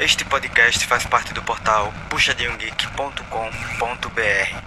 Este podcast faz parte do portal puxadinhogeek.com.br.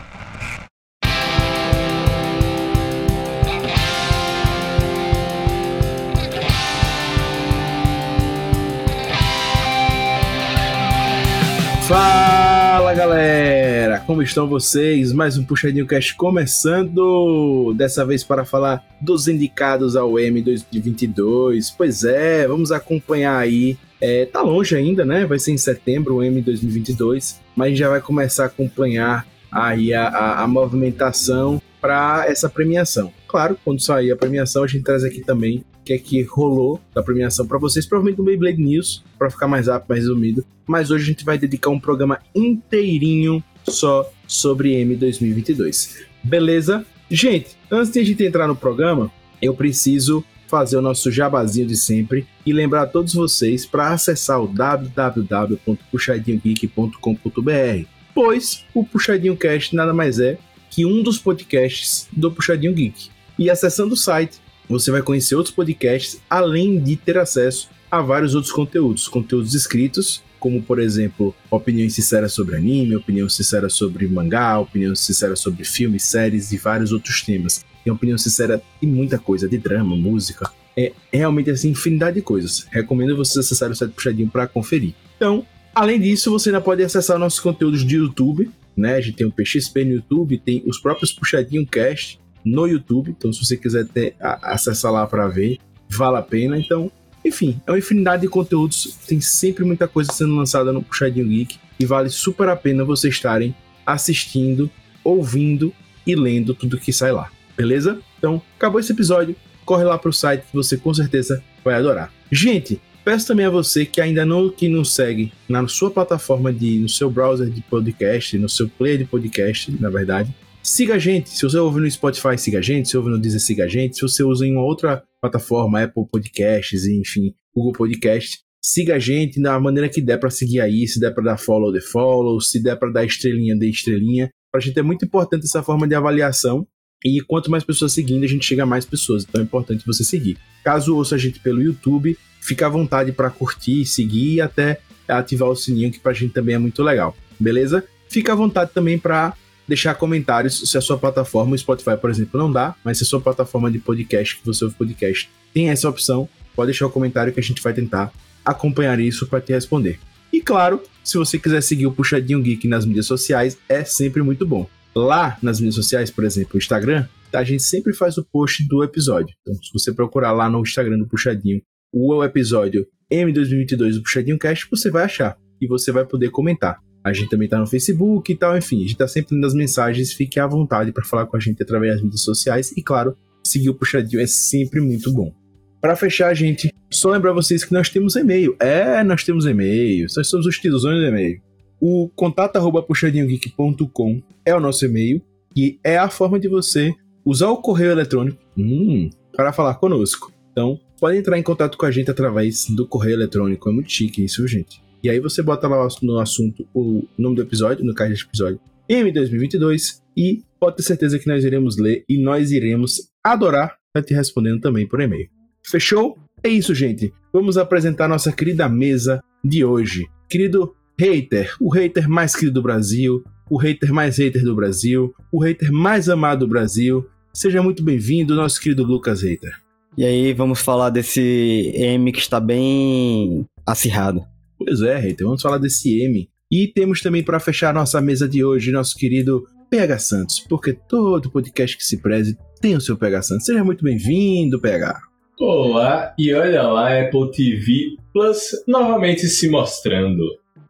Fala galera, como estão vocês? Mais um Puxadinho Cast começando, dessa vez para falar dos indicados ao M 2022. Pois é, vamos acompanhar aí. É, tá longe ainda, né? Vai ser em setembro o M 2022, mas a gente já vai começar a acompanhar aí a, a, a movimentação para essa premiação. Claro, quando sair a premiação, a gente traz aqui também o que é que rolou da premiação para vocês, provavelmente no Beyblade News, para ficar mais rápido, mais resumido. Mas hoje a gente vai dedicar um programa inteirinho só sobre M 2022. Beleza? Gente, antes de a gente entrar no programa, eu preciso fazer o nosso jabazinho de sempre e lembrar todos vocês para acessar o www.puxadinhogeek.com.br, pois o Puxadinho Cast nada mais é que um dos podcasts do Puxadinho Geek. E acessando o site, você vai conhecer outros podcasts, além de ter acesso a vários outros conteúdos, conteúdos escritos, como por exemplo, opiniões sinceras sobre anime, opinião sincera sobre mangá, opinião sincera sobre filmes, séries e vários outros temas. Tem opinião sincera e muita coisa, de drama, música. É realmente assim, infinidade de coisas. Recomendo você acessar o site Puxadinho para conferir. Então, além disso, você ainda pode acessar nossos conteúdos de YouTube, né? A gente tem o PXP no YouTube, tem os próprios Puxadinho Cast no YouTube. Então, se você quiser ter, acessar lá para ver, vale a pena. Então, enfim, é uma infinidade de conteúdos. Tem sempre muita coisa sendo lançada no Puxadinho Geek e vale super a pena vocês estarem assistindo, ouvindo e lendo tudo que sai lá. Beleza? Então, acabou esse episódio. Corre lá pro site que você com certeza vai adorar. Gente, peço também a você que ainda não que nos segue na sua plataforma de no seu browser de podcast, no seu player de podcast, na verdade, Siga a gente. Se você ouve no Spotify, siga a gente. Se ouve no Deezer, siga a gente. Se você usa em uma outra plataforma, Apple Podcasts, enfim, Google Podcast, siga a gente da maneira que der para seguir aí. Se der para dar follow, de follow. Se der para dar estrelinha, dê estrelinha. Para a gente é muito importante essa forma de avaliação. E quanto mais pessoas seguindo, a gente chega a mais pessoas. Então é importante você seguir. Caso ouça a gente pelo YouTube, fica à vontade para curtir, seguir e até ativar o sininho, que para a gente também é muito legal. Beleza? Fica à vontade também para deixar comentários se a sua plataforma, o Spotify, por exemplo, não dá, mas se a sua plataforma de podcast, que você ouve podcast, tem essa opção, pode deixar o um comentário que a gente vai tentar acompanhar isso para te responder. E claro, se você quiser seguir o Puxadinho Geek nas mídias sociais, é sempre muito bom. Lá nas mídias sociais, por exemplo, o Instagram, a gente sempre faz o post do episódio. Então, se você procurar lá no Instagram do Puxadinho o episódio M2022 do Puxadinho Cast, você vai achar e você vai poder comentar. A gente também tá no Facebook e tal, enfim, a gente tá sempre nas mensagens, fique à vontade para falar com a gente através das mídias sociais e, claro, seguir o Puxadinho é sempre muito bom. Para fechar, gente, só lembrar vocês que nós temos e-mail. É, nós temos e-mail, nós somos os tiozões do e-mail. O contato arroba puxadinhogeek.com é o nosso e-mail e é a forma de você usar o correio eletrônico hum, para falar conosco. Então, pode entrar em contato com a gente através do correio eletrônico. É muito chique isso, gente. E aí você bota lá no assunto o nome do episódio, no card deste episódio, M2022, e pode ter certeza que nós iremos ler e nós iremos adorar estar te respondendo também por e-mail. Fechou? É isso, gente. Vamos apresentar nossa querida mesa de hoje. Querido hater, o hater mais querido do Brasil, o hater mais hater do Brasil, o hater mais amado do Brasil. Seja muito bem-vindo, nosso querido Lucas Hater. E aí, vamos falar desse M que está bem acirrado. Pois é, hater, vamos falar desse M. E temos também para fechar nossa mesa de hoje nosso querido PH Santos, porque todo podcast que se preze tem o seu PH Santos. Seja muito bem-vindo, PH. Olá, e olha lá, Apple TV Plus novamente se mostrando.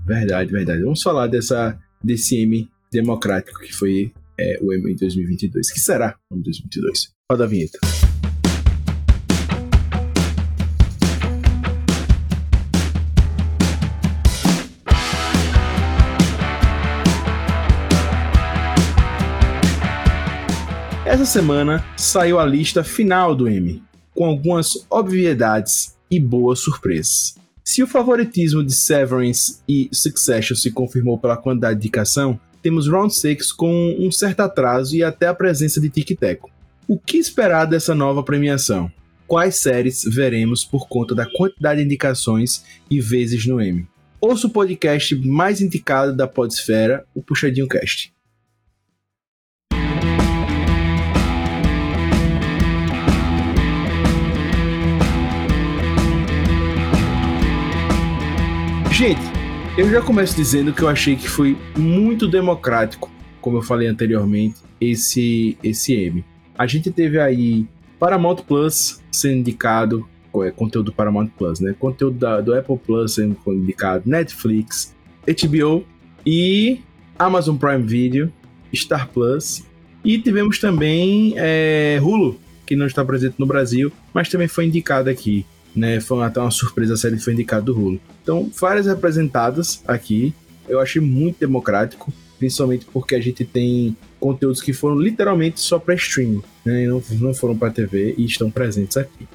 Verdade, verdade. Vamos falar dessa, desse M democrático que foi é, o M em 2022. Que será o M 2022? Roda a vinheta. Essa semana saiu a lista final do M, com algumas obviedades e boas surpresas. Se o favoritismo de Severance e Succession se confirmou pela quantidade de indicação, temos Round 6 com um certo atraso e até a presença de Tic Teco. O que esperar dessa nova premiação? Quais séries veremos por conta da quantidade de indicações e vezes no M? ouça o podcast mais indicado da Podesfera, o Puxadinho Cast. Gente, eu já começo dizendo que eu achei que foi muito democrático, como eu falei anteriormente, esse esse M. A gente teve aí Paramount Plus sendo indicado, é, conteúdo do Paramount Plus, né? Conteúdo da, do Apple Plus sendo indicado, Netflix, HBO e Amazon Prime Video, Star Plus. E tivemos também é, Hulu, que não está presente no Brasil, mas também foi indicado aqui né? Foi até uma surpresa a série foi indicada do Hulu. Então, várias representadas aqui. Eu achei muito democrático, principalmente porque a gente tem conteúdos que foram literalmente só para streaming, né? Não, não foram para TV e estão presentes aqui.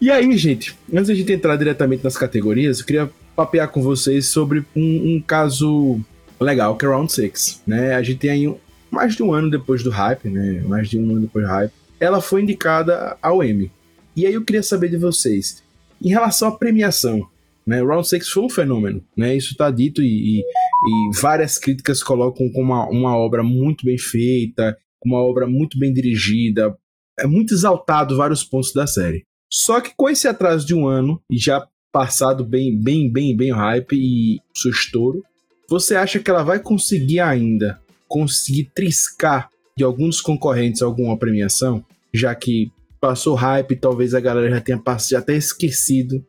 E aí, gente, antes de a gente entrar diretamente nas categorias, eu queria papear com vocês sobre um, um caso legal, que é Round 6, né? A gente tem aí mais de um ano depois do hype, né? Mais de um ano depois do hype. Ela foi indicada ao Emmy. E aí eu queria saber de vocês, em relação à premiação, né, Round 6 foi um fenômeno, né, isso está dito e, e, e, várias críticas colocam como uma, uma obra muito bem feita, uma obra muito bem dirigida, é muito exaltado vários pontos da série. Só que com esse atraso de um ano e já passado bem, bem, bem, bem hype e seu estouro, você acha que ela vai conseguir ainda conseguir triscar de alguns concorrentes alguma premiação, já que passou hype, talvez a galera já tenha já até esquecido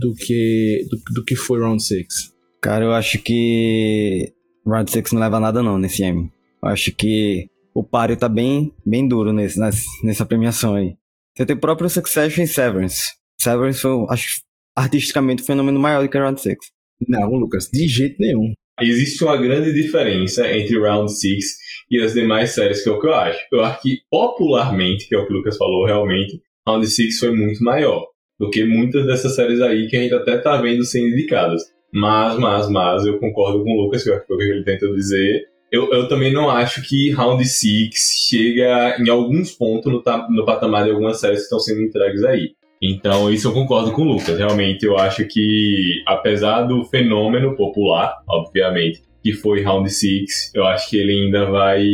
do que, do, do que foi Round 6. Cara, eu acho que Round 6 não leva nada não nesse M. Eu acho que o páreo tá bem, bem duro nesse, nessa premiação aí. Você tem o próprio Succession e Severance. Severance foi, acho, artisticamente um fenômeno maior do que Round 6. Não, Lucas, de jeito nenhum. Existe uma grande diferença entre Round 6 e as demais séries, que é o que eu acho. Eu acho que popularmente, que é o que o Lucas falou, realmente, Round 6 foi muito maior do que muitas dessas séries aí que a gente até tá vendo sendo indicadas. Mas, mas, mas, eu concordo com o Lucas, que é o que ele tenta dizer. Eu, eu também não acho que Round 6 chega em alguns pontos no, no patamar de algumas séries que estão sendo entregues aí. Então, isso eu concordo com o Lucas. Realmente, eu acho que, apesar do fenômeno popular, obviamente, que foi Round 6, eu acho que ele ainda vai.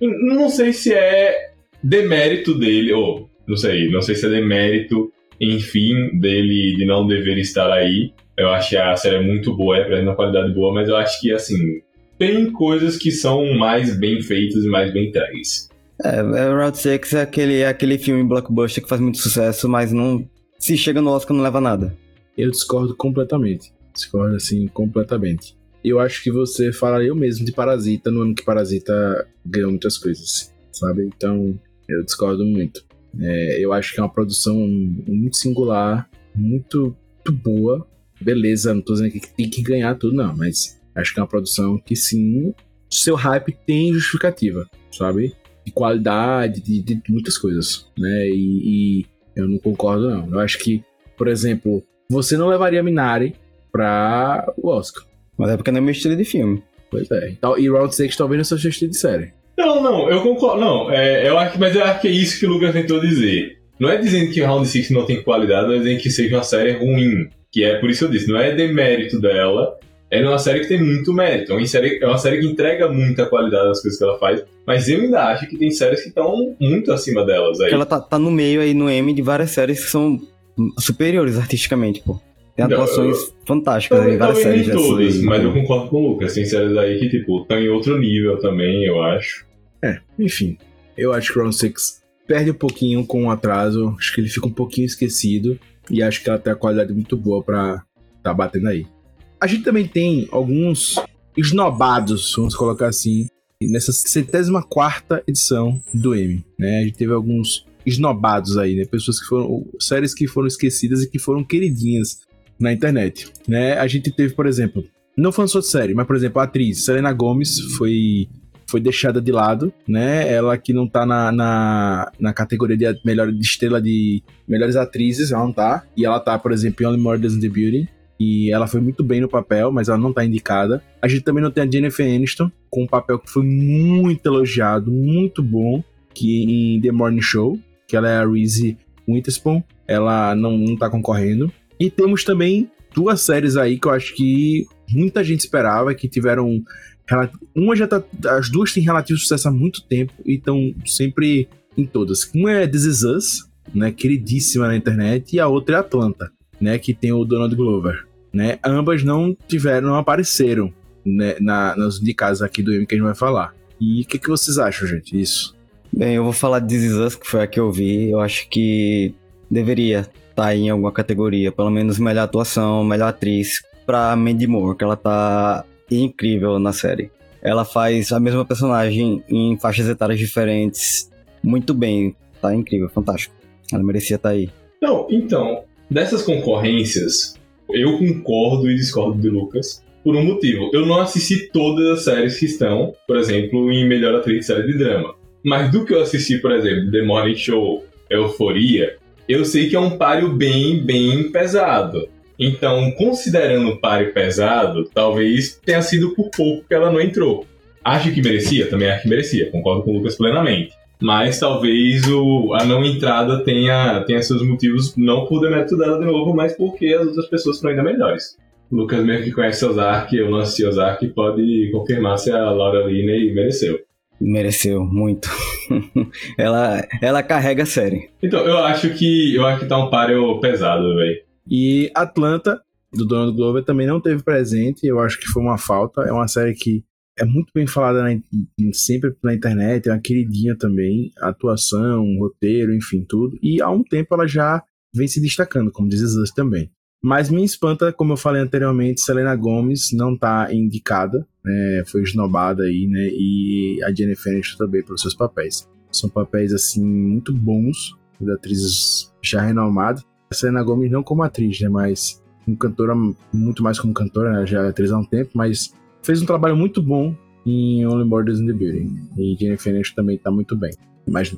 Não sei se é demérito dele, ou não sei, não sei se é demérito, enfim, dele de não dever estar aí. Eu acho que a série é muito boa, é uma qualidade boa, mas eu acho que, assim, tem coisas que são mais bem feitas e mais bem entregues. É, é Round 6 é aquele, é aquele filme blockbuster que faz muito sucesso, mas não. Se chega no Oscar, não leva nada. Eu discordo completamente. Discordo, assim, completamente eu acho que você falaria eu mesmo de Parasita no ano que Parasita ganhou muitas coisas, sabe? Então, eu discordo muito. É, eu acho que é uma produção muito singular, muito, muito boa. Beleza, não tô dizendo que tem que ganhar tudo, não, mas acho que é uma produção que sim, seu hype tem justificativa, sabe? De qualidade, de, de muitas coisas, né? E, e, eu não concordo, não. Eu acho que, por exemplo, você não levaria Minari pra o Oscar. Mas é porque não é meu estilo de filme. Pois é. Então, e Round 6 talvez não seja seu estilo de série. Não, não, eu concordo. Não, é, eu acho, mas eu acho que é isso que o Lucas tentou dizer. Não é dizendo que Round 6 não tem qualidade, não é dizendo que seja uma série ruim. Que é por isso que eu disse, não é demérito dela, é uma série que tem muito mérito. É uma série, é uma série que entrega muita qualidade nas coisas que ela faz, mas eu ainda acho que tem séries que estão muito acima delas aí. Porque ela tá, tá no meio aí no M de várias séries que são superiores artisticamente, pô. Tem atuações não, fantásticas aí, várias séries. Todas, mas eu concordo com o Lucas. Tem séries aí que, tipo, estão em outro nível também, eu acho. É, enfim. Eu acho que Round 6 perde um pouquinho com o atraso. Acho que ele fica um pouquinho esquecido. E acho que ela tem a qualidade muito boa pra tá batendo aí. A gente também tem alguns esnobados, vamos colocar assim, nessa centésima quarta edição do M. Né? A gente teve alguns esnobados aí, né? Pessoas que foram. séries que foram esquecidas e que foram queridinhas na internet, né? A gente teve, por exemplo, não falando só de série, mas por exemplo, a atriz Selena Gomez foi foi deixada de lado, né? Ela que não tá na, na, na categoria de melhor de estrela de melhores atrizes, ela não tá. E ela tá, por exemplo, em Only Murders in the Building. E ela foi muito bem no papel, mas ela não tá indicada. A gente também não tem a Jennifer Aniston, com um papel que foi muito elogiado, muito bom, que em The Morning Show, que ela é a Reese Witherspoon. Ela não, não tá concorrendo. E temos também duas séries aí que eu acho que muita gente esperava, que tiveram. Uma já tá. As duas têm relativo sucesso há muito tempo e estão sempre em todas. Uma é This Is Us, né? Queridíssima na internet, e a outra é Atlanta, né? Que tem o Donald Glover. Né? Ambas não tiveram, não apareceram né, na, nas indicadas aqui do M que a gente vai falar. E o que, que vocês acham, gente? Isso. Bem, eu vou falar de This Is Us, que foi a que eu vi. Eu acho que deveria tá em alguma categoria, pelo menos melhor atuação, melhor atriz, pra Mandy Moore, que ela tá incrível na série. Ela faz a mesma personagem em faixas etárias diferentes muito bem. Tá incrível, fantástico. Ela merecia estar tá aí. Não, então, dessas concorrências, eu concordo e discordo de Lucas por um motivo. Eu não assisti todas as séries que estão, por exemplo, em melhor atriz de série de drama. Mas do que eu assisti, por exemplo, The Morning Show, Euforia, eu sei que é um páreo bem, bem pesado. Então, considerando o páreo pesado, talvez tenha sido por pouco que ela não entrou. Acho que merecia? Também acho que merecia, concordo com o Lucas plenamente. Mas talvez o, a não entrada tenha, tenha seus motivos, não por demérito dela de novo, mas porque as outras pessoas foram ainda melhores. O Lucas, mesmo que conhece Ozark, eu não assisti Ozark, pode confirmar se a Laura Linney mereceu. Mereceu muito. ela, ela carrega a série. Então, eu acho que eu acho que tá um páreo pesado, velho. E Atlanta, do Donald Glover, também não teve presente. Eu acho que foi uma falta. É uma série que é muito bem falada na, sempre na internet, é uma queridinha também. Atuação, roteiro, enfim, tudo. E há um tempo ela já vem se destacando, como diz Us também. Mas me espanta, como eu falei anteriormente, Selena Gomes não tá indicada, né, foi esnobada aí, né? E a Jennifer Aniston também pelos seus papéis. São papéis, assim, muito bons, de atrizes já renomadas. A Selena Gomes não como atriz, né? Mas como cantora, muito mais como cantora, né? Já é atriz há um tempo, mas fez um trabalho muito bom em Only Borders in the Building. E Jennifer Aniston também tá muito bem. Mas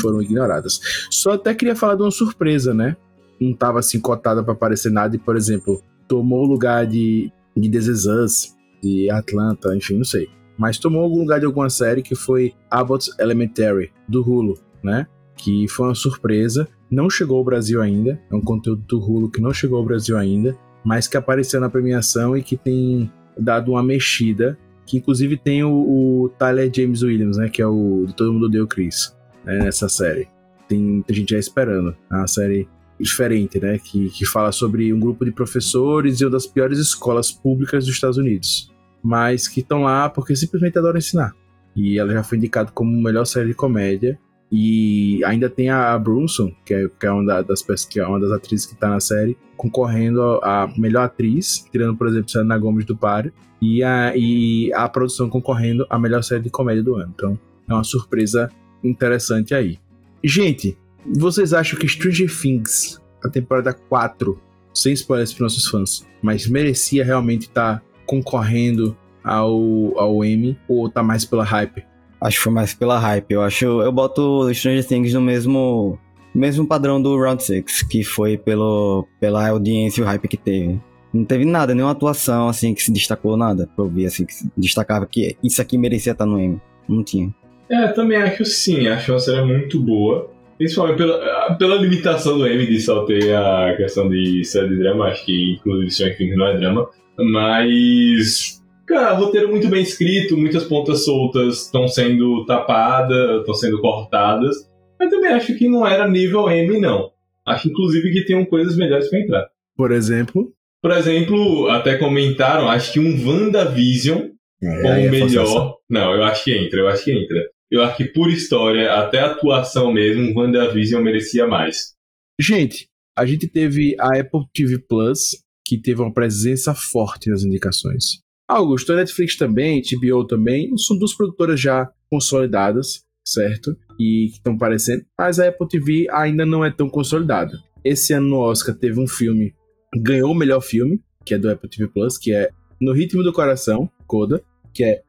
foram ignoradas. Só até queria falar de uma surpresa, né? Não estava assim cotada para aparecer nada e, por exemplo, tomou o lugar de, de This de Atlanta, enfim, não sei. Mas tomou o lugar de alguma série que foi Abbott Elementary, do Hulu, né? Que foi uma surpresa. Não chegou ao Brasil ainda. É um conteúdo do Hulu que não chegou ao Brasil ainda, mas que apareceu na premiação e que tem dado uma mexida. Que inclusive tem o, o Tyler James Williams, né? Que é o de Todo Mundo Deu Chris, né, nessa série. Tem muita gente já esperando. É uma série diferente, né? Que, que fala sobre um grupo de professores e uma das piores escolas públicas dos Estados Unidos, mas que estão lá porque simplesmente adoram ensinar. E ela já foi indicada como melhor série de comédia. E ainda tem a Brunson, que é, que é uma das que é uma das atrizes que está na série, concorrendo a melhor atriz, tirando, por exemplo, Selena Gomes do Páreo, e a, e a produção concorrendo a melhor série de comédia do ano. Então, é uma surpresa interessante aí. Gente, vocês acham que Stranger Things, a temporada 4, sem spoilers para nossos fãs, mas merecia realmente estar tá concorrendo ao, ao Emmy ou tá mais pela hype? Acho que foi mais pela hype. Eu acho. Eu boto Stranger Things no mesmo mesmo padrão do Round 6, que foi pelo, pela audiência e o hype que teve. Não teve nada, nenhuma atuação assim que se destacou, nada pra eu ver assim, que se destacava que isso aqui merecia estar no Emmy. Não tinha. É, também acho sim, acho uma série muito boa. Principalmente pela, pela limitação do M de só ter a questão de série de drama, acho que inclusive Stranger Things não é drama. Mas, cara, roteiro muito bem escrito, muitas pontas soltas estão sendo tapadas, estão sendo cortadas. Mas também acho que não era nível M, não. Acho inclusive que tem coisas melhores para entrar. Por exemplo? Por exemplo, até comentaram, acho que um WandaVision é, como é melhor. Não, eu acho que entra, eu acho que entra eu acho que por história, até atuação mesmo, WandaVision merecia mais. Gente, a gente teve a Apple TV Plus, que teve uma presença forte nas indicações. Augusto, a Netflix também, HBO também, são duas produtoras já consolidadas, certo? E que estão aparecendo, mas a Apple TV ainda não é tão consolidada. Esse ano no Oscar teve um filme, ganhou o melhor filme, que é do Apple TV Plus, que é No Ritmo do Coração, Coda, que é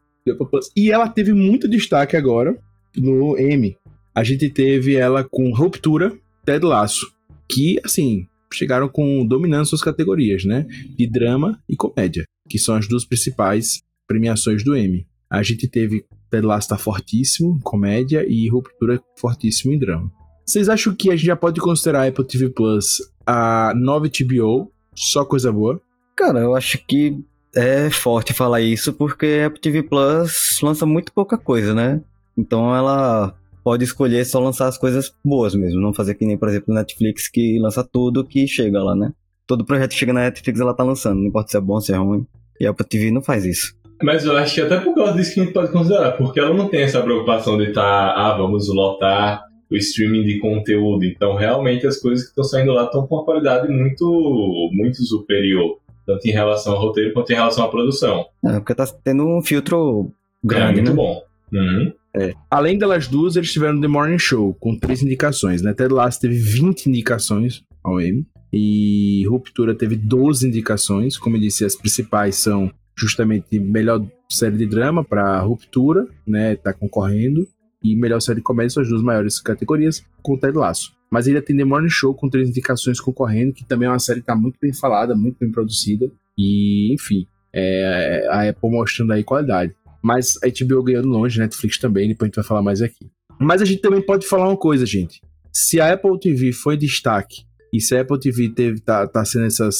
e ela teve muito destaque agora no M. A gente teve ela com Ruptura, Ted Laço, que, assim, chegaram com dominando suas categorias, né? De drama e comédia, que são as duas principais premiações do M. A gente teve Ted Lasso tá fortíssimo em comédia e Ruptura fortíssimo em drama. Vocês acham que a gente já pode considerar a Apple TV Plus a nova HBO? Só coisa boa? Cara, eu acho que é forte falar isso porque a Apple TV Plus lança muito pouca coisa, né? Então ela pode escolher só lançar as coisas boas mesmo, não fazer que nem, por exemplo, Netflix que lança tudo que chega lá, né? Todo projeto que chega na Netflix ela tá lançando, não importa se é bom, se é ruim. E a Apple TV não faz isso. Mas eu acho que até por causa disso que a gente pode considerar, porque ela não tem essa preocupação de estar, tá, ah, vamos lotar o streaming de conteúdo. Então, realmente, as coisas que estão saindo lá estão com uma qualidade muito, muito superior, tanto em relação ao roteiro quanto em relação à produção. É, porque tá tendo um filtro grande, é muito né? bom. Uhum. É. Além delas duas, eles tiveram The Morning Show, com três indicações, né? Ted Lasso teve 20 indicações ao Emmy. E Ruptura teve 12 indicações. Como eu disse, as principais são justamente melhor série de drama para Ruptura, né? Tá concorrendo. E melhor série de comédia são as duas maiores categorias, com Ted Lasso. Mas ainda tem The Morning Show com três indicações concorrendo, que também é uma série que tá muito bem falada, muito bem produzida. E, enfim, é, a Apple mostrando aí qualidade. Mas a HBO ganhando longe, Netflix também, depois a gente vai falar mais aqui. Mas a gente também pode falar uma coisa, gente. Se a Apple TV foi destaque, e se a Apple TV teve, tá, tá sendo essas,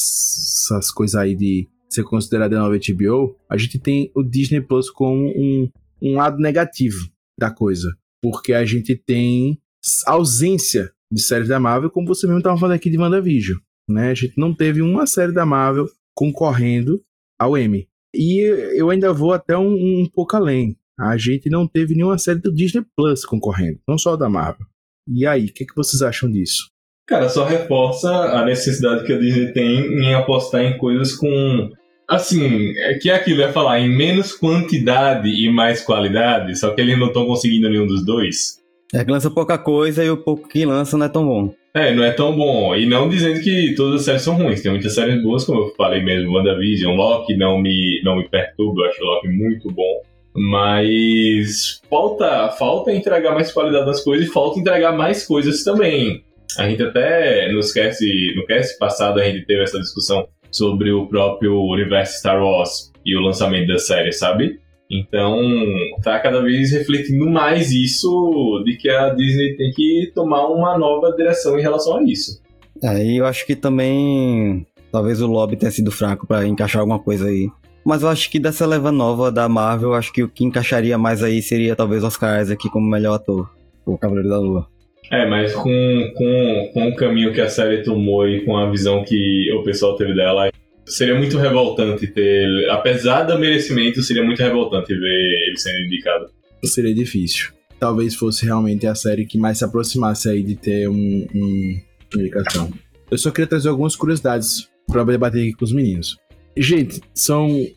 essas coisas aí de ser considerada nova HBO, a gente tem o Disney Plus como um, um lado negativo da coisa. Porque a gente tem ausência de séries da Marvel, como você mesmo estava falando aqui de WandaVision. Né? A gente não teve uma série da Marvel concorrendo ao Emmy. E eu ainda vou até um, um pouco além. A gente não teve nenhuma série do Disney Plus concorrendo, não só da Marvel. E aí, o que, que vocês acham disso? Cara, só reforça a necessidade que a Disney tem em apostar em coisas com. Assim, é que é aquilo, é falar em menos quantidade e mais qualidade, só que eles não estão conseguindo nenhum dos dois. É que lança pouca coisa e o pouco que lança não é tão bom. É, não é tão bom. E não dizendo que todas as séries são ruins. Tem muitas séries boas, como eu falei mesmo, WandaVision, Loki não me, não me perturba, eu acho Loki muito bom. Mas falta, falta entregar mais qualidade nas coisas e falta entregar mais coisas também. A gente até no cast, no cast passado a gente teve essa discussão sobre o próprio universo Star Wars e o lançamento da série, sabe? Então, tá cada vez refletindo mais isso de que a Disney tem que tomar uma nova direção em relação a isso. Aí é, eu acho que também talvez o lobby tenha sido fraco para encaixar alguma coisa aí. Mas eu acho que dessa leva nova da Marvel, acho que o que encaixaria mais aí seria talvez Oscar Isaac como melhor ator, o Cavaleiro da Lua. É, mas com, com, com o caminho que a série tomou e com a visão que o pessoal teve dela, seria muito revoltante ter. Apesar do merecimento, seria muito revoltante ver ele sendo indicado. Seria difícil. Talvez fosse realmente a série que mais se aproximasse aí de ter um, um indicação. Eu só queria trazer algumas curiosidades para debater aqui com os meninos. Gente, são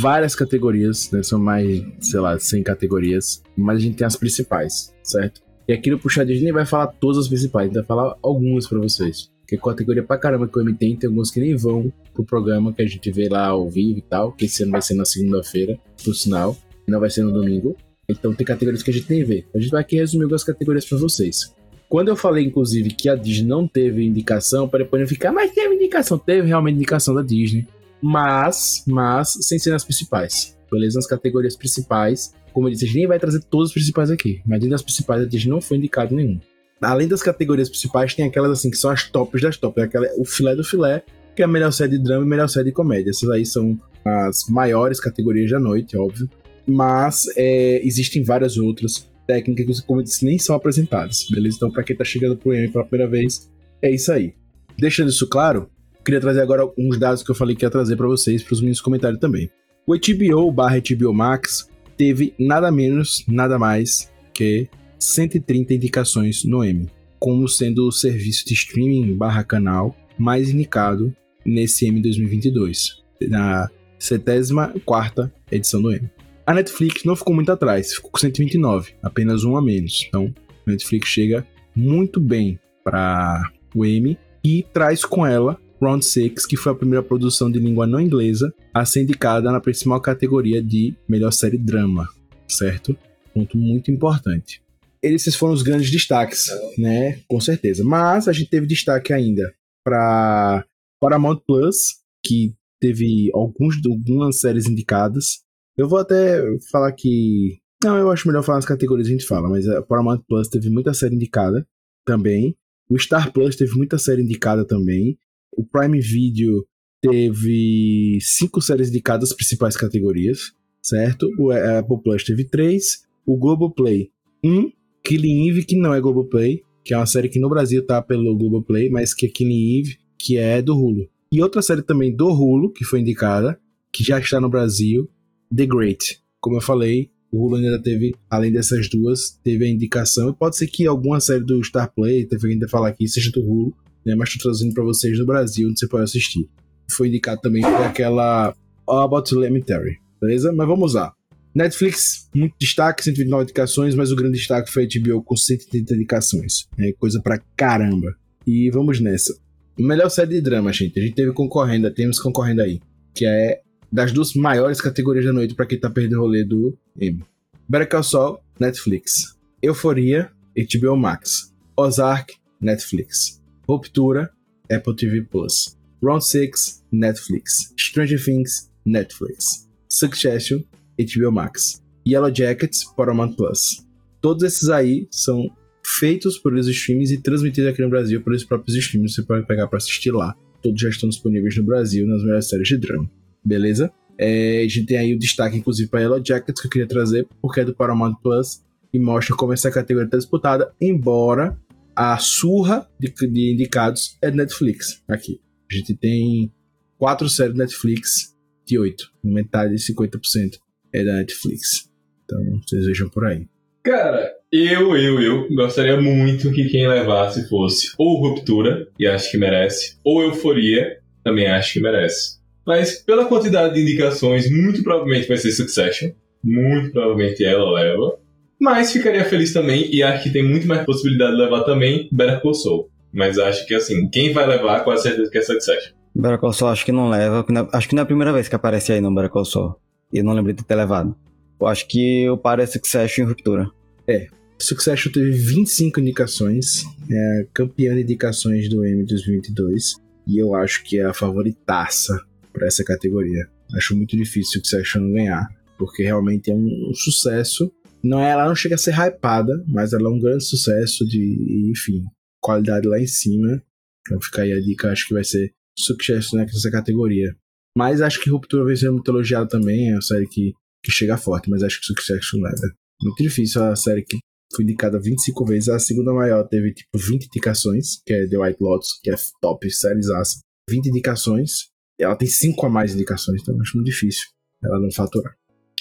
várias categorias, né? São mais, sei lá, 100 categorias, mas a gente tem as principais, certo? E aqui no Puxadinho nem vai falar todas as principais, a gente vai falar algumas para vocês. É categoria pra caramba que o M tem, tem alguns que nem vão pro programa que a gente vê lá ao vivo e tal, que esse ano vai ser na segunda-feira, por sinal, não vai ser no domingo. Então tem categorias que a gente nem vê. A gente vai aqui resumir algumas categorias para vocês. Quando eu falei, inclusive, que a Disney não teve indicação, para depois não ficar, mas teve indicação, teve realmente indicação da Disney, mas, mas, sem ser nas principais. Beleza? Nas categorias principais. Como eu disse, a gente nem vai trazer todas as principais aqui, mas dentro das principais a Disney não foi indicado nenhum além das categorias principais, tem aquelas assim que são as tops das tops, aquela, o filé do filé, que é a melhor série de drama e a melhor série de comédia. Essas aí são as maiores categorias da noite, óbvio. Mas é, existem várias outras técnicas que, como eu disse, nem são apresentadas, beleza? Então, para quem tá chegando pro Emmy pela primeira vez, é isso aí. Deixando isso claro, queria trazer agora uns dados que eu falei que ia trazer para vocês, para os meus comentários também. O HBO barra HBO Max teve nada menos, nada mais que 130 indicações no Emmy, como sendo o serviço de streaming barra canal mais indicado nesse Emmy 2022, na centésima quarta edição do Emmy. A Netflix não ficou muito atrás, ficou com 129, apenas um a menos. Então, a Netflix chega muito bem para o Emmy e traz com ela Round 6, que foi a primeira produção de língua não inglesa a ser indicada na principal categoria de melhor série drama, certo? Ponto muito importante esses foram os grandes destaques, né? Com certeza. Mas a gente teve destaque ainda para Paramount Plus, que teve alguns, algumas séries indicadas. Eu vou até falar que. Não, eu acho melhor falar nas categorias a gente fala, mas a Paramount Plus teve muita série indicada também. O Star Plus teve muita série indicada também. O Prime Video teve cinco séries indicadas às principais categorias, certo? O Apple Plus teve três, o Globoplay um, Killing Eve, que não é Globoplay, que é uma série que no Brasil tá pelo Globoplay, mas que é Killing Eve, que é do Hulu. E outra série também do Hulu, que foi indicada, que já está no Brasil, The Great. Como eu falei, o Hulu ainda teve, além dessas duas, teve a indicação. E pode ser que alguma série do Star Play, teve ainda falar aqui, seja do Hulu, né? Mas estou trazendo para vocês no Brasil, onde você pode assistir. Foi indicado também por aquela All About Elementary, beleza? Mas vamos lá. Netflix, muito destaque, 129 indicações, mas o grande destaque foi a HBO com 130 indicações. É coisa pra caramba. E vamos nessa. Melhor série de drama, gente. A gente teve concorrendo, temos concorrendo aí. Que é das duas maiores categorias da noite para quem tá perdendo o rolê do M. Better Call Saul, Netflix. Euforia, HBO Max. Ozark, Netflix. Ruptura, Apple TV Plus. Round 6, Netflix. Stranger Things, Netflix. Succession, HBO Max. Yellow Jackets, Paramount Plus. Todos esses aí são feitos esses streams e transmitidos aqui no Brasil esses próprios streams. Você pode pegar para assistir lá. Todos já estão disponíveis no Brasil nas melhores séries de drama. Beleza? É, a gente tem aí o destaque, inclusive, para Yellow Jackets, que eu queria trazer, porque é do Paramount Plus e mostra como essa categoria está disputada, embora a surra de, de indicados é Netflix. Aqui. A gente tem quatro séries Netflix de oito, metade de 50% é da Netflix. Então, vocês vejam por aí. Cara, eu, eu, eu gostaria muito que quem levasse fosse ou Ruptura, e acho que merece, ou Euforia, também acho que merece. Mas pela quantidade de indicações, muito provavelmente vai ser Succession. Muito provavelmente ela leva. Mas ficaria feliz também, e acho que tem muito mais possibilidade de levar também Better Call Saul. Mas acho que assim, quem vai levar, quase certeza que é Succession. Better Call Saul acho que não leva. Acho que não é a primeira vez que aparece aí no Better Call Saul. E eu não lembrei de ter levado. Eu acho que o par é Succession em ruptura. É. Succession teve 25 indicações, é campeã de indicações do Emmy 2022, e eu acho que é a favoritaça para essa categoria. Acho muito difícil Succession ganhar, porque realmente é um, um, sucesso. Não é, ela não chega a ser hypada, mas ela é um grande sucesso de, enfim, qualidade lá em cima. Então fica aí a dica, acho que vai ser Succession nessa categoria. Mas acho que Ruptura vai ser muito elogiado também, é uma série que, que chega forte, mas acho que Succession leva. Muito difícil a série que foi indicada 25 vezes, a segunda maior teve tipo 20 indicações, que é The White Lotus, que é top, séries aço. 20 indicações, ela tem 5 a mais indicações, então acho muito difícil ela não faturar.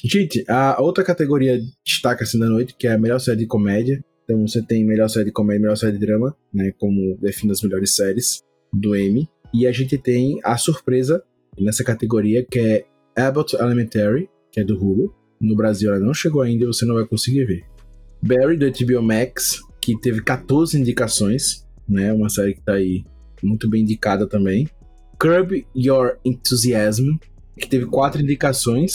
Gente, a outra categoria destaca assim da noite, que é a melhor série de comédia. Então você tem melhor série de comédia, melhor série de drama, né, como define as melhores séries do Emmy. E a gente tem a surpresa nessa categoria, que é Abbott Elementary, que é do Hulu. No Brasil ela não chegou ainda e você não vai conseguir ver. Barry, do HBO Max, que teve 14 indicações, né? Uma série que tá aí muito bem indicada também. Curb Your Enthusiasm, que teve 4 indicações,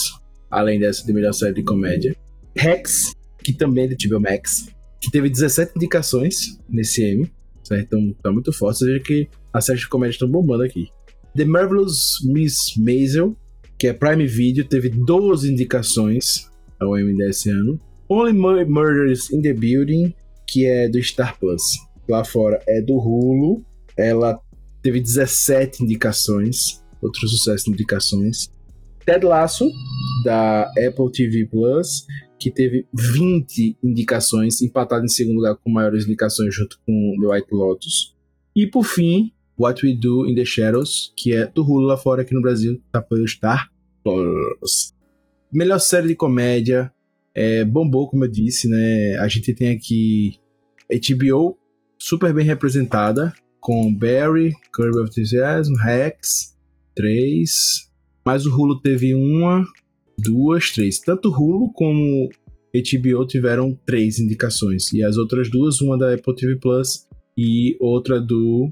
além dessa de melhor série de comédia. Rex, que também é do HBO Max, que teve 17 indicações nesse M? Então tá muito forte. Você veja que as séries de comédia estão bombando aqui. The Marvelous Miss Maisel, que é Prime Video, teve 12 indicações ao Emmy desse ano. Only Murders in the Building, que é do Star Plus. Lá fora é do Hulu. Ela teve 17 indicações. Outro sucesso de indicações. Ted Lasso, da Apple TV Plus, que teve 20 indicações, empatado em segundo lugar com maiores indicações junto com The White Lotus. E por fim, What We Do in the Shadows, que é do Hulu lá fora, aqui no Brasil, tá pelo Plus. Melhor série de comédia, é, bombou, como eu disse, né? A gente tem aqui HBO super bem representada, com Barry, Curb of Enthusiasm, Rex, três. Mas o Hulu teve uma, duas, três. Tanto Hulu como HBO tiveram três indicações. E as outras duas, uma da Apple TV Plus e outra do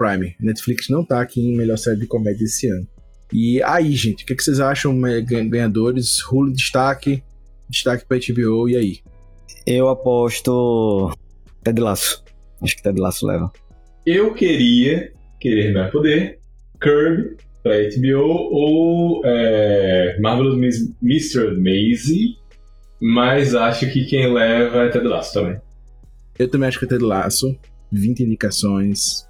Prime. Netflix não tá aqui em melhor série de comédia esse ano. E aí, gente, o que, vocês acham ganhadores? Hulu destaque, destaque pra HBO, e aí? Eu aposto Ted Laço. Acho que Ted Laço leva. Eu queria, querer não é poder, Curb pra HBO ou é, Marvelous Mr. Maisie, mas acho que quem leva é Ted Laço também. Eu também acho que é Ted Laço. 20 indicações,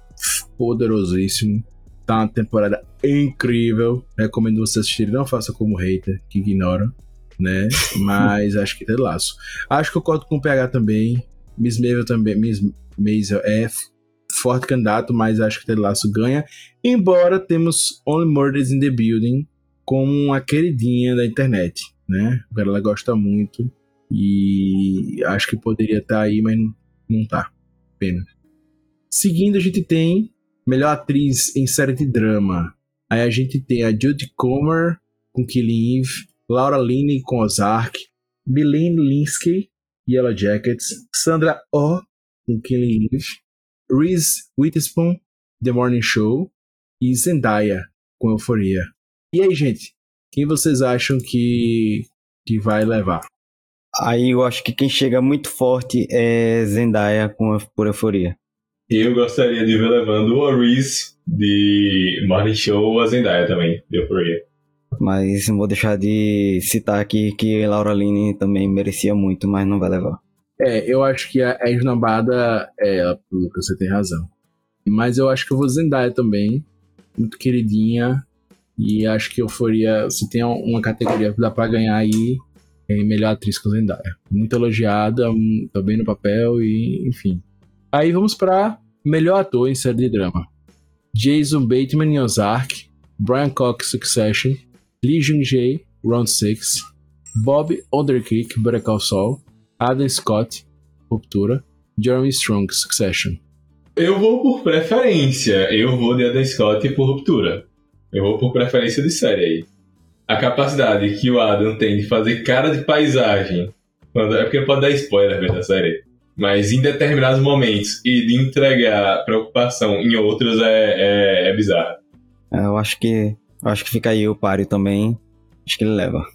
poderosíssimo. tá uma temporada incrível. Recomendo você assistir. Não faça como hater, que ignora, né? Mas acho que tem laço. Acho que eu conto com o PH também. Miss Maisel também. Miss Maisel é forte candidato, mas acho que Ted Lasso ganha. Embora temos Only Murders in the Building como uma queridinha da internet, né? Ela gosta muito e acho que poderia estar tá aí, mas não tá. Pena. Seguindo, a gente tem melhor atriz em série de drama. Aí a gente tem a Judy Comer com Killing Eve, Laura Linney com Ozark, Milene Linsky, Yellow Jackets, Sandra Oh com Killing Eve, Reese Witherspoon, The Morning Show e Zendaya com Euforia. E aí, gente, quem vocês acham que, que vai levar? Aí eu acho que quem chega muito forte é Zendaya com, por Euforia. Eu gostaria de ver levando o Reese de Morning Show ou a Zendaya também, de Euphoria. Mas não vou deixar de citar aqui que Laura Linney também merecia muito, mas não vai levar. É, eu acho que a, a esnobada é ela, Lucas, você tem razão. Mas eu acho que eu vou Zendaya também, muito queridinha, e acho que Euforia, se tem uma categoria que dá pra ganhar aí, é melhor atriz com Zendaya. Muito elogiada, tá bem no papel e enfim. Aí vamos para melhor ator em série de drama. Jason Bateman em Ozark, Brian Cox Succession, Lee Jung-jae, Round 6, Bob Better Call Saul, Adam Scott, Ruptura, Jeremy Strong, Succession. Eu vou por preferência. Eu vou de Adam Scott por Ruptura. Eu vou por preferência de série aí. A capacidade que o Adam tem de fazer cara de paisagem. É porque pode dar spoiler da série mas em determinados momentos e de entregar preocupação em outros é, é, é bizarro. É, eu acho que eu acho que fica aí o páreo também. Acho que ele leva.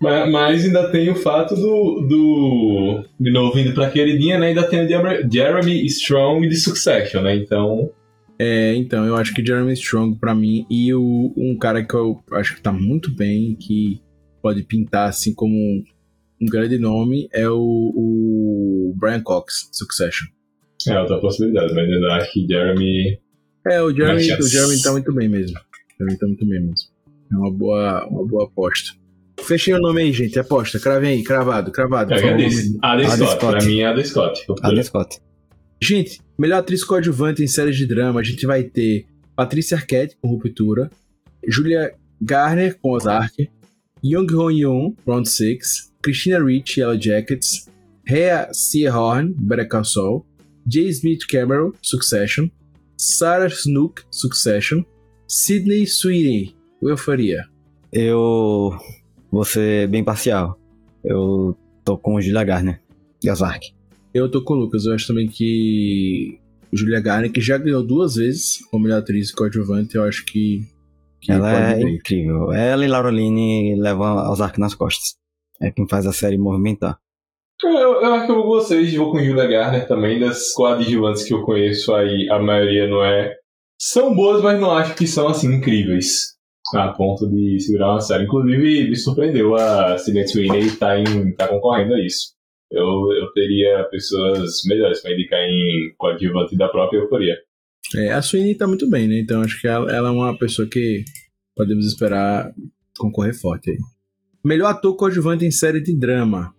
Mas, mas ainda tem o fato do, do. De novo, indo pra queridinha, né? Ainda tem o Jeremy Strong de Succession, né? Então. É, então, eu acho que Jeremy Strong, para mim, e o, um cara que eu acho que tá muito bem, que pode pintar assim como um grande nome é o, o Brian Cox, Succession. É, outra possibilidade, mas eu acho que Jeremy. É, o Jeremy, o Jeremy tá muito bem mesmo. O Jeremy tá muito bem mesmo. É uma boa, uma boa aposta. Fechei o nome aí, gente. Aposta. Cravem aí, cravado, cravado. É, Adam Scott. Scott. Pra mim é Adam Scott. Adam Scott. Gente, melhor atriz coadjuvante em séries de drama, a gente vai ter Patrícia Arquette com Ruptura, Julia Garner com Ozark, Young Ho Yoon, Round 6, Christina Ricci, Yellow Jackets, Rhea Seahorn, Better Call Saul, J. Smith Cameron, Succession, Sarah Snook, Succession, Sidney Sweeney, Euforia. Eu vou ser bem parcial. Eu tô com Julia Garner, de Ozark. Eu tô com o Lucas. Eu acho também que Julia Garner, que já ganhou duas vezes como melhor atriz coadjuvante, eu acho que. que ela é incrível. Ela e Laura Linney levam Ozark nas costas é quem faz a série movimentar. Eu, eu acho que eu vou vocês, vou com Julia Garner também, das coadjuvantes que eu conheço aí, a maioria não é. São boas, mas não acho que são assim incríveis. A ponto de segurar uma série. Inclusive, me surpreendeu a Sidney Sweeney tá, tá concorrendo a isso. Eu, eu teria pessoas melhores para indicar em coadjuvante da própria euforia. É, a Sweeney tá muito bem, né? Então acho que ela, ela é uma pessoa que podemos esperar concorrer forte aí. Melhor ator coadjuvante em série de drama: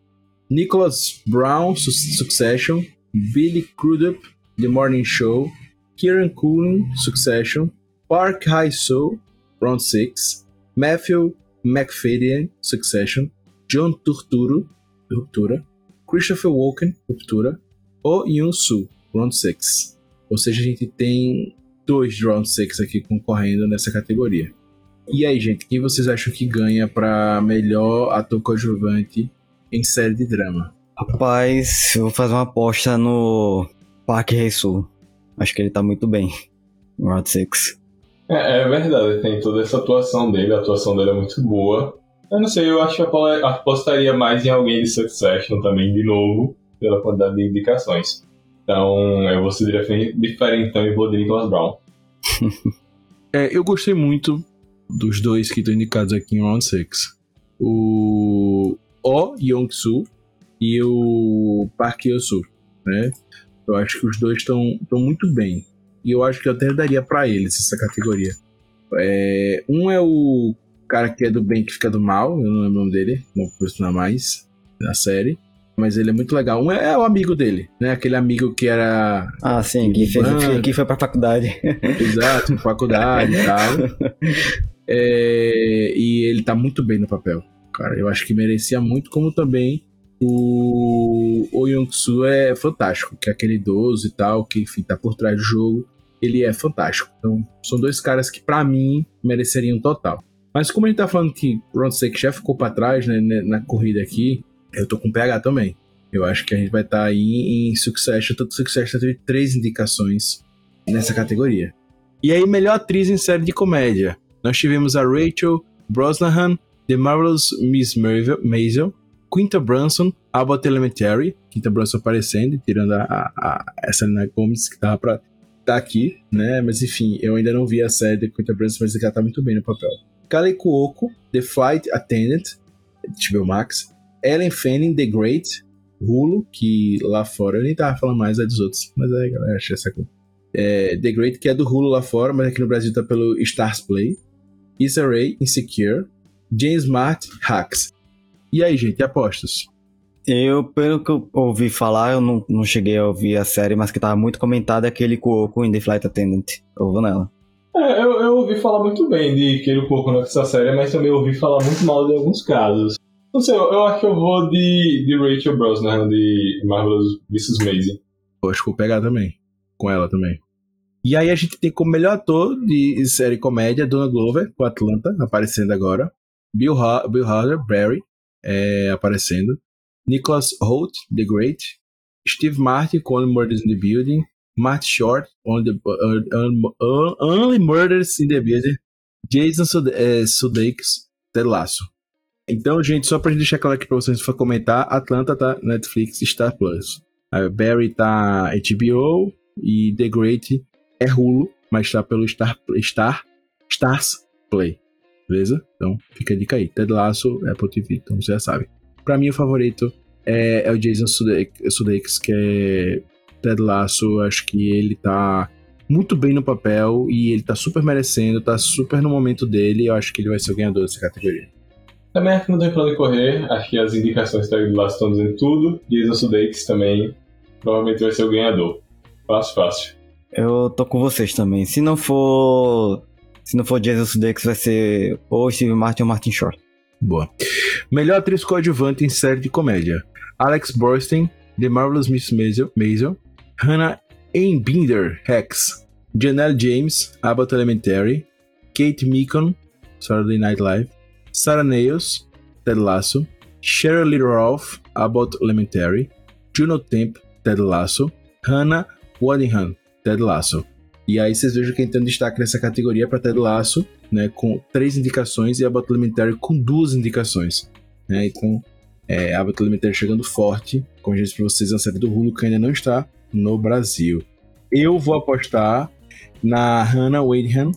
Nicholas Brown, Succession, Billy Crudup, The Morning Show, Kieran Culkin, Succession, Park Hae-soo, Round 6, Matthew McFadden, Succession, John Turturro, Ruptura, Christopher Walken, Ruptura, O Yoon-soo, Round 6. Ou seja, a gente tem dois Round 6 aqui concorrendo nessa categoria. E aí, gente, quem vocês acham que ganha para melhor ator coadjuvante em série de drama? Rapaz, eu vou fazer uma aposta no Park Hae-soo. Acho que ele tá muito bem no Round 6. É, é, verdade, tem toda essa atuação dele, a atuação dele é muito boa. Eu não sei, eu acho que eu apostaria mais em alguém de Succession também, de novo, pela quantidade de indicações. Então, eu vou ser diferentão e vou de Nicholas Brown. é, eu gostei muito dos dois que estão indicados aqui em Round 6. O O Young-soo e o Park Yo-soo, né? Eu acho que os dois estão muito bem. E eu acho que eu até daria para eles essa categoria. É, um é o cara que é do bem que fica do mal, eu não lembro o nome dele, não personar mais na série. Mas ele é muito legal. Um é, é o amigo dele, né? Aquele amigo que era. Ah, sim, que, fez, que foi pra faculdade. Exato, faculdade e tal. É, e ele tá muito bem no papel. Cara, eu acho que merecia muito, como também o, o Young-Soo é fantástico, que é aquele idoso e tal, que enfim, tá por trás do jogo. Ele é fantástico. Então, são dois caras que, pra mim, mereceriam total. Mas como a gente tá falando que Ron Sek já ficou pra trás né, né, na corrida aqui, eu tô com PH também. Eu acho que a gente vai estar tá aí em Succession. Tanto Succession teve três indicações nessa categoria. E aí, melhor atriz em série de comédia. Nós tivemos a Rachel Brosnahan, The Marvelous Miss Maisel, Quinta Brunson, Abbott Elementary, Quinta Brunson aparecendo, tirando a, a, a, a Selena Gomez, que tava pra tá aqui, né? Mas enfim, eu ainda não vi a série de Quinta Brunson, mas ela tá muito bem no papel. Kale Cuoco, The Flight Attendant, HBO Max. Ellen Fanning, The Great, Hulu, que lá fora eu nem tava falando mais é dos outros, mas é, galera, achei essa coisa. É, The Great, que é do Hulu lá fora, mas aqui no Brasil tá pelo Stars Play. Issa Rae, Insecure. James Smart, Hacks. E aí, gente, apostas? Eu, pelo que eu ouvi falar, eu não, não cheguei a ouvir a série, mas que tava muito comentado é aquele Cuoco em The Flight Attendant. Eu vou nela. É, eu, eu ouvi falar muito bem de Keiro Cuoco nessa série, mas também ouvi falar muito mal de alguns casos. Não sei, eu, eu acho que eu vou de, de Rachel Brosnahan, de Marvelous Mrs. Maisel. Eu acho que vou pegar também. Com ela também. E aí a gente tem como melhor ator de série comédia Dona Glover, com Atlanta, aparecendo agora. Bill, ha Bill Hader, Barry, é, aparecendo. Nicholas Holt, The Great. Steve Martin, com Only Murders in the Building. Marty Short, Only, the, uh, uh, Only Murders in the Building. Jason Sudeikis, Ted Lasso. Então, gente, só pra gente deixar claro aqui pra vocês for comentar, Atlanta tá Netflix Star Plus. Barry tá HBO e The Great é Hulu, mas tá pelo Star, Star Stars Play. Beleza? Então, fica a dica aí. Ted Lasso, Apple TV, então você já sabe. Pra mim, o favorito é, é o Jason Sudeikis, que é Ted Lasso. Acho que ele tá muito bem no papel e ele tá super merecendo, tá super no momento dele. Eu acho que ele vai ser o ganhador dessa categoria. Também acho que não tem plano de correr. Acho que as indicações Ted Lasso estão dizendo tudo. Jason Sudeikis também provavelmente vai ser o ganhador. Fácil, fácil. Eu tô com vocês também. Se não for. Se não for Jason Sudeikis, vai ser ou Steve Martin ou Martin Short. Boa. Melhor atriz coadjuvante em série de comédia: Alex Borstein, The Marvelous Miss Maisel, Hannah Einbinder, Hex, Janelle James, Abbott Elementary, Kate Meekon, Saturday Night Live, Sarah Nails, Ted Lasso, Little Ralph, Abbott Elementary, Juno Temp, Ted Lasso, Hannah Waddingham, Ted Lasso. E aí vocês vejam quem tem destaque nessa categoria para Ted Lasso, né, com três indicações e a Battle Elementary com duas indicações. Né, então, é, a Battle Elementary chegando forte, como eu disse para vocês, uma série do Hulu que ainda não está no Brasil. Eu vou apostar na Hannah Waddingham,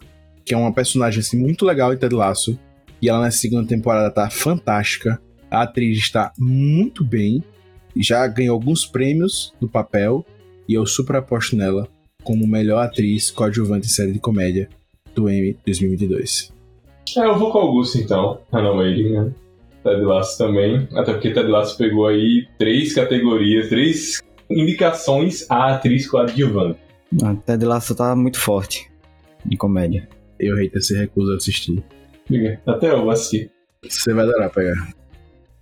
que é uma personagem assim, muito legal em Ted Lasso, e ela na segunda temporada tá fantástica. A atriz está muito bem, já ganhou alguns prêmios do papel, e eu super aposto nela como melhor atriz coadjuvante em série de comédia do Emmy 2022. É, eu vou com Augusto então, Hannah Wade, né? Ted Lasso também, até porque Ted Lasso pegou aí três categorias, três indicações a atriz coadjuvante. Ah, Ted Lasso tá muito forte em comédia. Eu, Reita, se recusa a assistir. Até eu vou assistir. Você vai adorar pegar.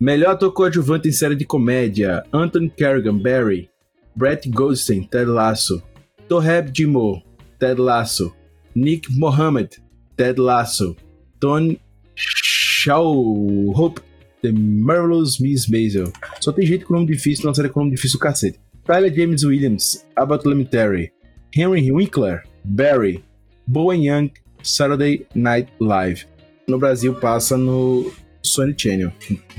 Melhor ator coadjuvante em série de comédia: Anthony Kerrigan, Barry. Brett Goldstein, Ted Lasso. Toheb Jimo, Ted Lasso. Nick Mohammed, Ted Lasso. Tony Shalhoub, The Marvelous Miss Maisel. Só tem gente com nome difícil, não série com nome difícil cacete. Tyler James Williams, Abbott Elementary. Henry Winkler, Barry. Bowen Young, Saturday Night Live. No Brasil passa no Sony Channel,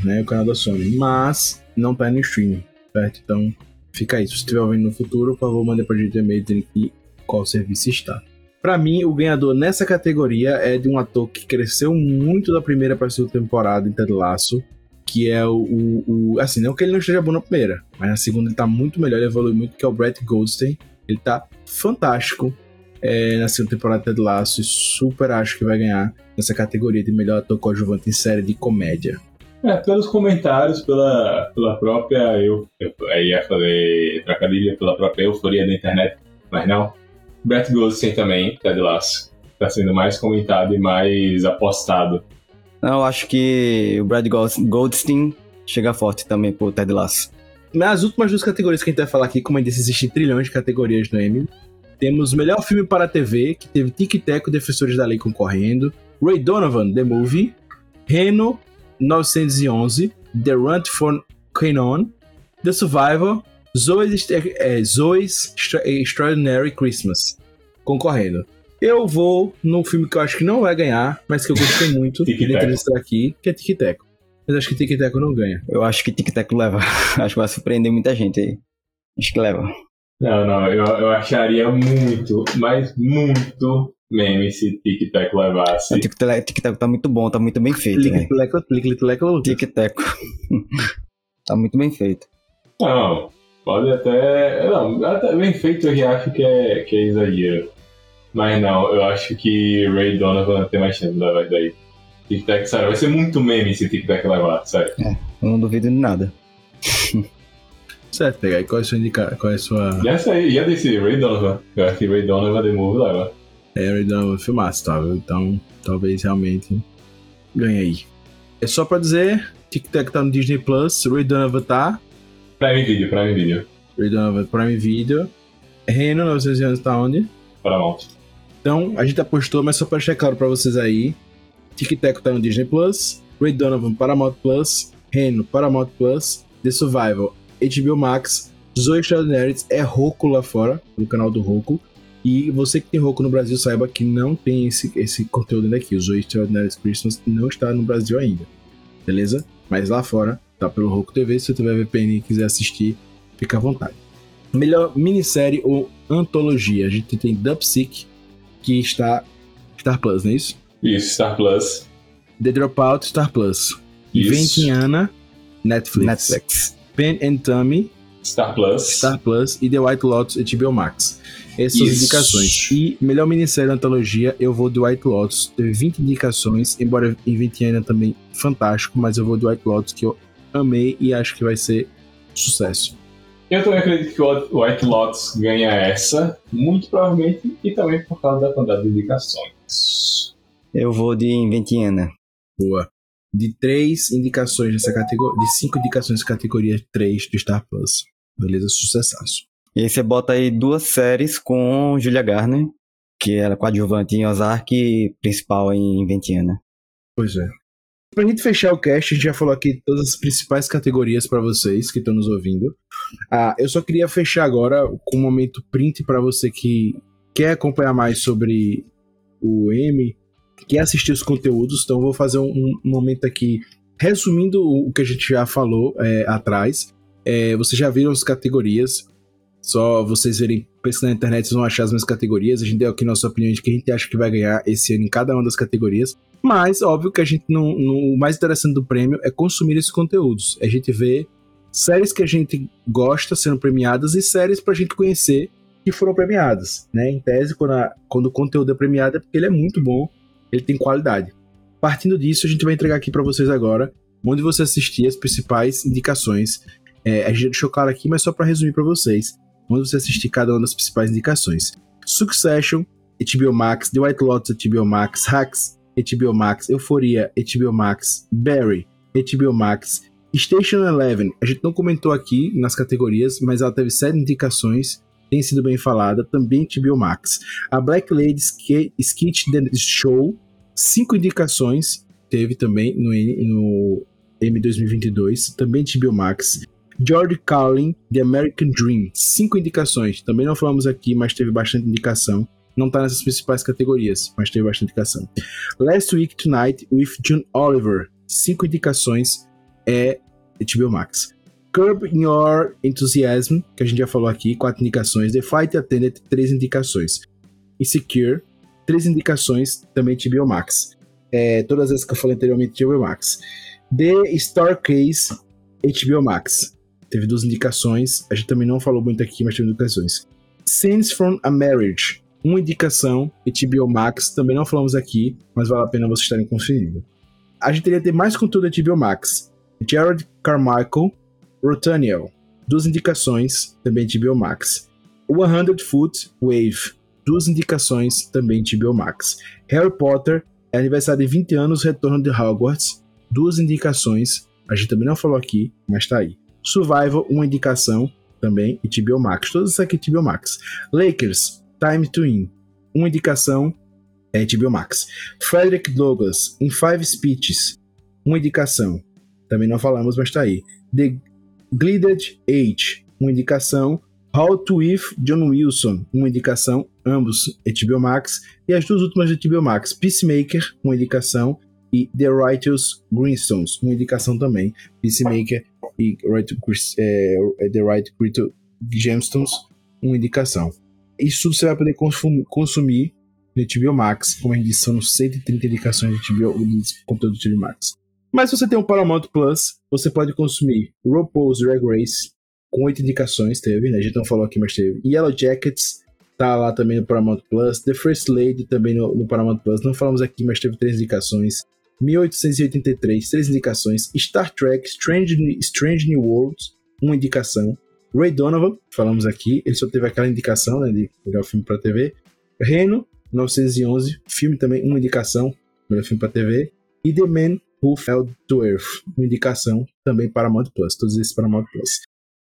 né, o canal da Sony, mas não tá no streaming, certo? Então fica aí. Se você estiver ouvindo no futuro, por favor, mande pra gente e-mail dizendo que qual serviço está. Para mim, o ganhador nessa categoria é de um ator que cresceu muito da primeira para a segunda temporada em Ted Lasso, que é o, o, o, Assim, não que ele não esteja bom na primeira, mas na segunda ele tá muito melhor, ele evoluiu muito, que é o Brett Goldstein. Ele tá fantástico é, na segunda temporada de Ted Lasso e super acho que vai ganhar nessa categoria de melhor ator coadjuvante em série de comédia. É, pelos comentários, pela, pela própria. Eu, eu aí ia fazer trocadilho pela própria euforia da internet, mas não. Brett Goldstein também, Ted Lasso. Tá sendo mais comentado e mais apostado. Não, eu acho que o Brad Goldstein chega forte também pro Ted Lasso. Nas últimas duas categorias que a gente vai falar aqui, como eu disse, existem trilhões de categorias no Emmy. Temos melhor filme para a TV, que teve Tic Tac, Defensores da Lei concorrendo, Ray Donovan, The Movie, Reno, 911, The Run for Canon, The Survivor, Zoe's, é, Zoe's Extraordinary Christmas, concorrendo. Eu vou num filme que eu acho que não vai ganhar, mas que eu gostei muito dentro desse aqui, que é Tic Tac. Mas acho que Tic Tac não ganha. Eu acho que Tic Tac leva. acho que vai surpreender muita gente aí. Acho que leva. Não, não, eu, eu acharia muito, mas muito meme se Tic Tac levasse. O Tic Tac tá muito bom, tá muito bem feito. Tic Tac, Tic Tac. Tá muito bem feito. Não, pode até. Não, até bem feito eu já acho que é, que é exagero. Mas não, eu acho que Ray Donovan tem mais chance de levar isso daí. Tic Tac, sério, vai ser muito meme se Tic Tac levar, sério. É, eu não duvido de nada. certo, pegar. E qual é a sua indicação? Qual é a sua. Essa aí, já desse Ray Donovan. Eu acho que Ray Donovan The Movie leva. É, Ray Donovan filmaço, tá? Então, talvez realmente ganhe aí. É só pra dizer, Tic Tac tá no Disney Plus, Ray Donovan tá. Prime Video, Prime Video. Ray Donovan Prime Video. Reno, 900 anos tá onde? Paramount. Então, a gente apostou, mas só pra deixar claro pra vocês aí. Tic Tac tá no Disney Plus, Ray Donovan Paramount Plus, Reno Paramount Plus, The Survival HBO Max, Zoe Extraordinaries é Roku lá fora, no canal do Roku. E você que tem Roku no Brasil, saiba que não tem esse, esse conteúdo daqui. O Zoe Extraordinaries Christmas não está no Brasil ainda. Beleza? Mas lá fora, tá pelo Roku TV. Se você tiver VPN e quiser assistir, fica à vontade. Melhor minissérie ou antologia. A gente tem Dubsick, que está Star Plus, não é isso? Isso, Star Plus. The Dropout, Star Plus. Ventiana, Netflix. Netflix. Pen and Tommy, Star Plus. Star Plus e The White Lotus HBO Max. Essas são as indicações. E melhor minissérie antologia, eu vou do White Lotus. Teve 20 indicações, embora Inventiana também fantástico, mas eu vou do White Lotus, que eu amei e acho que vai ser sucesso. Eu também acredito que o White Lotus ganha essa, muito provavelmente, e também por causa da quantidade de indicações. Eu vou de Inventiana. Boa. De três indicações nessa categoria, de cinco indicações categoria, três do Star Plus. Beleza? Sucessaço. E aí você bota aí duas séries com Julia Garner, que era coadjuvante em Ozark e principal em Inventiana. Pois é. Pra gente fechar o cast, a gente já falou aqui todas as principais categorias para vocês que estão nos ouvindo. Ah, eu só queria fechar agora com um momento print para você que quer acompanhar mais sobre o M, quer assistir os conteúdos. Então, vou fazer um, um momento aqui resumindo o que a gente já falou é, atrás. É, vocês já viram as categorias. Só vocês verem, pesquisando na internet, vocês vão achar as mesmas categorias. A gente deu aqui nossa opinião de que a gente acha que vai ganhar esse ano em cada uma das categorias. Mas, óbvio que a gente não, não, o mais interessante do prêmio é consumir esses conteúdos. A gente vê séries que a gente gosta sendo premiadas e séries pra gente conhecer que foram premiadas. Né? Em tese, quando, a, quando o conteúdo é premiado é porque ele é muito bom, ele tem qualidade. Partindo disso, a gente vai entregar aqui para vocês agora onde você assistir as principais indicações. É, a gente deixou claro aqui, mas só para resumir para vocês onde você assistir cada uma das principais indicações. Succession, HBO Max, The White Lotus, HBO Max, Hacks, HBO Max, Euforia, HBO Max, Barry, HBO Max, Station Eleven. A gente não comentou aqui nas categorias, mas ela teve sete indicações, tem sido bem falada, também HBO Max. A Black Lady Sketch The Show, cinco indicações, teve também no, no M 2022, também HBO Max. George Carlin, The American Dream, cinco indicações. Também não falamos aqui, mas teve bastante indicação. Não tá nessas principais categorias, mas teve bastante indicação. Last Week Tonight with John Oliver, cinco indicações, é HBO Max. Curb Your Enthusiasm, que a gente já falou aqui, quatro indicações. The Fight Attendant, três indicações. Insecure, três indicações, também HBO Max. É, todas as que eu falei anteriormente, HBO Max. The Star Case, HBO Max. Teve duas indicações. A gente também não falou muito aqui, mas teve indicações. Scenes from a Marriage, uma indicação HBO Max, também não falamos aqui, mas vale a pena vocês estarem conferindo. A gente teria ter mais conteúdo da HBO Max. Jared Carmichael, Rotaniel, duas indicações, também HBO Max. 100 Foot Wave, duas indicações, também HBO Max. Harry Potter, aniversário de 20 anos, retorno de Hogwarts, duas indicações, a gente também não falou aqui, mas tá aí. Survival, uma indicação, também, e HBO Max. Todos isso aqui HBO Max. Lakers, Time to In, uma indicação, é HBO Max. Frederick Douglass, em Five Speeches, uma indicação, também não falamos, mas tá aí. The Glided Age, uma indicação. How to With John Wilson, uma indicação, ambos HBO Max. E as duas últimas de HBO Max, Peacemaker, uma indicação. E The Righteous Greenstones, uma indicação também. Peacemaker e é, The Right Gemstones, uma indicação. Isso tudo você vai poder consumir no HBO Max, como a gente disse, são 130 indicações de, HBO, de conteúdo do HBO Max. Mas se você tem um Paramount Plus, você pode consumir RuPaul's Drag Race, com oito indicações, teve, né? A gente não falou aqui, mas teve. Yellow Jackets, tá lá também no Paramount Plus. The First Lady, também no, no Paramount Plus. Não falamos aqui, mas teve três indicações. 1883, três indicações. Star Trek, Strange, Strange New Worlds, uma indicação. Ray Donovan, falamos aqui, ele só teve aquela indicação, né, de melhor filme para TV. Reno, 911, filme também, uma indicação, melhor filme para TV. E The Man Who Fell to Earth, uma indicação também para Paramount Plus, todos esses para Paramount Plus.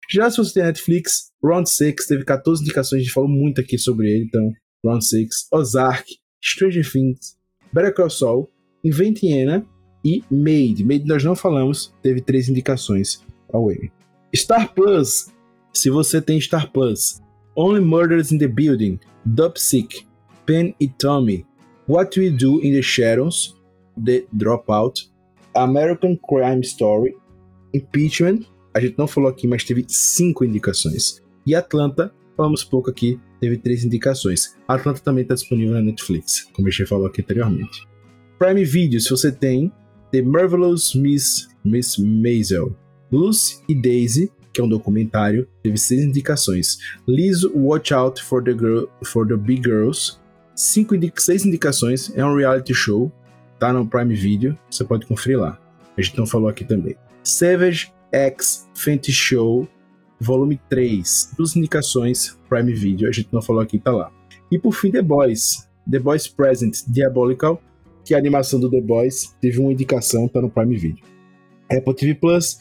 Já se você tem Netflix, Round 6 teve 14 indicações, a gente falou muito aqui sobre ele, então Round 6, Ozark, Stranger Things, Better Call Saul, Inventiana e Made. Made nós não falamos, teve três indicações ao M. Star Plus, se você tem Star Plus, Only Murders in the Building, Dubsick, Pen e Tommy, What We Do in the Shadows, The Dropout, American Crime Story, Impeachment, a gente não falou aqui, mas teve cinco indicações. E Atlanta, falamos pouco aqui, teve três indicações. Atlanta também está disponível na Netflix, como a gente falou aqui anteriormente. Prime Video, se você tem The Marvelous Miss, Miss Maisel, Lucy e Daisy, que é um documentário, teve seis indicações. Liz Watch Out for the, Girl, for the Big Girls, cinco seis indicações, é um reality show, tá no Prime Video, você pode conferir lá. A gente não falou aqui também. Savage X Fenty Show, volume 3, duas indicações Prime Video, a gente não falou aqui, tá lá. E por fim, The Boys, The Boys Present Diabolical, que a animação do The Boys, teve uma indicação, tá no Prime Video. Apple TV Plus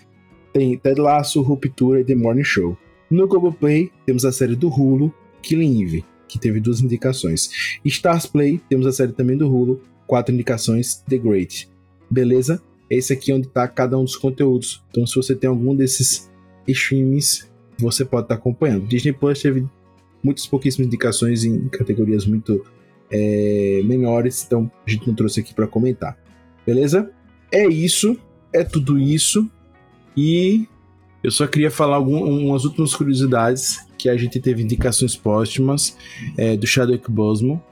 tem Ted Lasso, Ruptura e The Morning Show. No Globoplay temos a série do Hulu, Killing Eve, que teve duas indicações. Stars Play temos a série também do Hulu, quatro indicações, The Great. Beleza? Esse aqui é onde está cada um dos conteúdos. Então, se você tem algum desses streams, você pode estar tá acompanhando. Disney Plus teve muitas pouquíssimas indicações em categorias muito é, menores, então a gente não trouxe aqui para comentar. Beleza? É isso, é tudo isso. E eu só queria falar algumas últimas curiosidades que a gente teve indicações póstumas é, do Chadwick Boseman.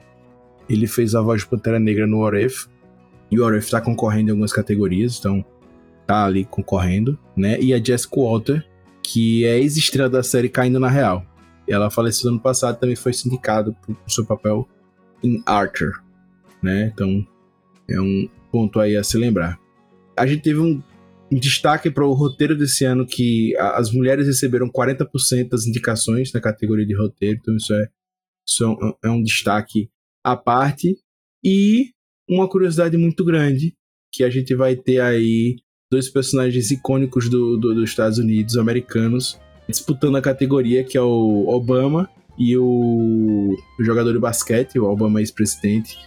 Ele fez a voz de Pantera Negra no If. E o If tá concorrendo em algumas categorias, então tá ali concorrendo, né? E a Jessica Walter, que é ex-estrela da série Caindo na Real. Ela faleceu ano passado também foi sindicado por seu papel em Archer, né? Então é um ponto aí a se lembrar. A gente teve um, destaque para o roteiro desse ano que as mulheres receberam 40% das indicações na categoria de roteiro, então isso é, isso é, um, é um destaque à parte. E uma curiosidade muito grande que a gente vai ter aí dois personagens icônicos do, do, dos Estados Unidos americanos disputando a categoria, que é o Obama e o, o jogador de basquete, o Obama ex-presidente,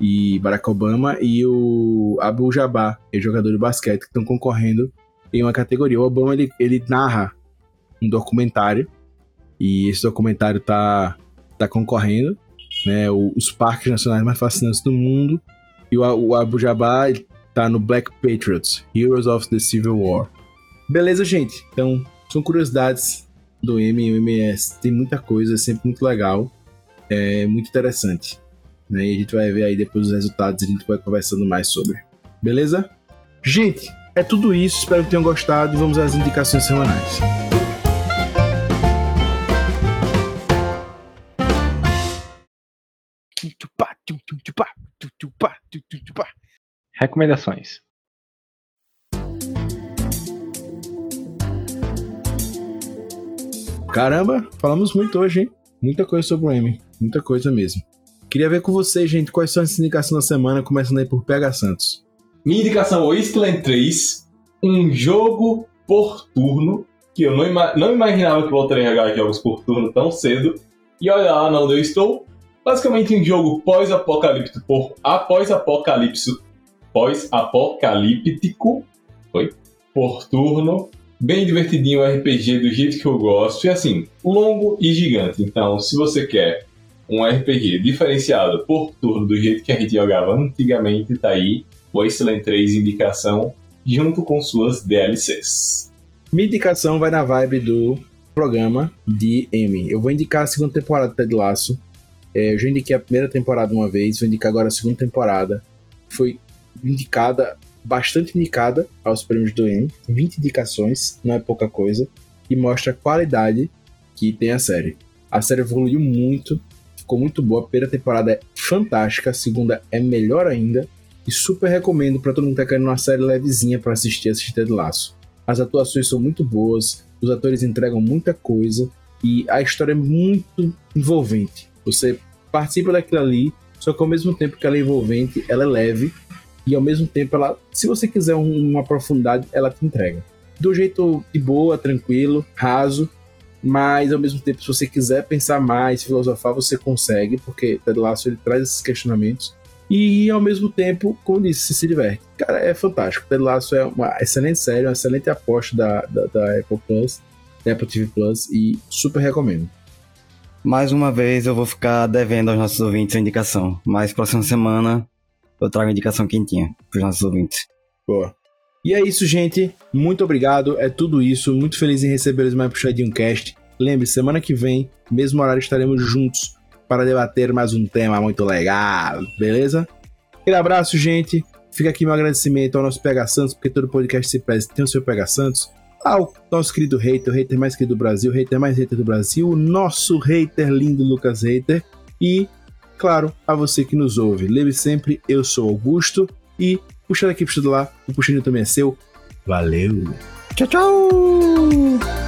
e Barack Obama, e o Abu Jabbar, é jogador de basquete, que estão concorrendo em uma categoria. O Obama ele, ele narra um documentário, e esse documentário tá, tá concorrendo, né, os parques nacionais mais fascinantes do mundo, e o, o Abu Jabbar tá no Black Patriots, Heroes of the Civil War. Beleza, gente? Então, são curiosidades do M e o MS. Tem muita coisa, é sempre muito legal, é muito interessante. Né? E a gente vai ver aí depois os resultados, a gente vai conversando mais sobre. Beleza? Gente, é tudo isso. Espero que tenham gostado e vamos às indicações semanais. Recomendações. Caramba, falamos muito hoje, hein? Muita coisa sobre o M, muita coisa mesmo. Queria ver com vocês, gente, quais são as indicações da semana, começando aí por PH Santos. Minha indicação Wasteland 3, um jogo por turno, que eu não, ima não imaginava que voltaria a jogar jogos por turno tão cedo. E olha lá onde eu estou. Basicamente um jogo pós-apocalíptico por após-apocalipse pós-apocalíptico, foi? Por turno, bem divertidinho RPG do jeito que eu gosto e assim, longo e gigante. Então, se você quer um RPG diferenciado por turno do jeito que a gente jogava antigamente, tá aí o Wasteland 3 indicação junto com suas DLCs. Minha indicação vai na vibe do programa de M. Eu vou indicar a segunda temporada do Ted Laço. É, eu já indiquei a primeira temporada uma vez, vou indicar agora a segunda temporada. Foi indicada, bastante indicada aos prêmios do M. 20 indicações, não é pouca coisa. E mostra a qualidade que tem a série. A série evoluiu muito, ficou muito boa. A primeira temporada é fantástica, a segunda é melhor ainda. E super recomendo para todo mundo que tá querendo uma série levezinha para assistir, assistir Ted Laço. As atuações são muito boas, os atores entregam muita coisa e a história é muito envolvente. Você participa daquilo ali, só que ao mesmo tempo que ela é envolvente, ela é leve e ao mesmo tempo ela, se você quiser uma profundidade, ela te entrega. Do jeito de boa, tranquilo, raso, mas ao mesmo tempo, se você quiser pensar mais, filosofar, você consegue, porque Ted Lasso ele traz esses questionamentos e ao mesmo tempo, como disse, se diverte. Cara, é fantástico. Ted Lasso é uma excelente série, uma excelente aposta da, da, da Apple Plus, da Apple TV Plus, e super recomendo. Mais uma vez eu vou ficar devendo aos nossos ouvintes a indicação, mas próxima semana eu trago a indicação quentinha para os nossos ouvintes. Boa. E é isso, gente. Muito obrigado. É tudo isso. Muito feliz em receber eles mais puxadinho cast. Lembre, semana que vem, mesmo horário, estaremos juntos para debater mais um tema muito legal, beleza? Aquele abraço, gente. Fica aqui meu agradecimento ao nosso PH Santos, porque todo podcast se preza tem o seu PH Santos. Ao nosso querido hater, o hater mais querido do Brasil, o hater mais hater do Brasil, o nosso hater lindo Lucas Hater. E, claro, a você que nos ouve. Lembre sempre, eu sou Augusto e puxa daqui, puxa do lá, o puxinho também é seu. Valeu! Tchau, tchau!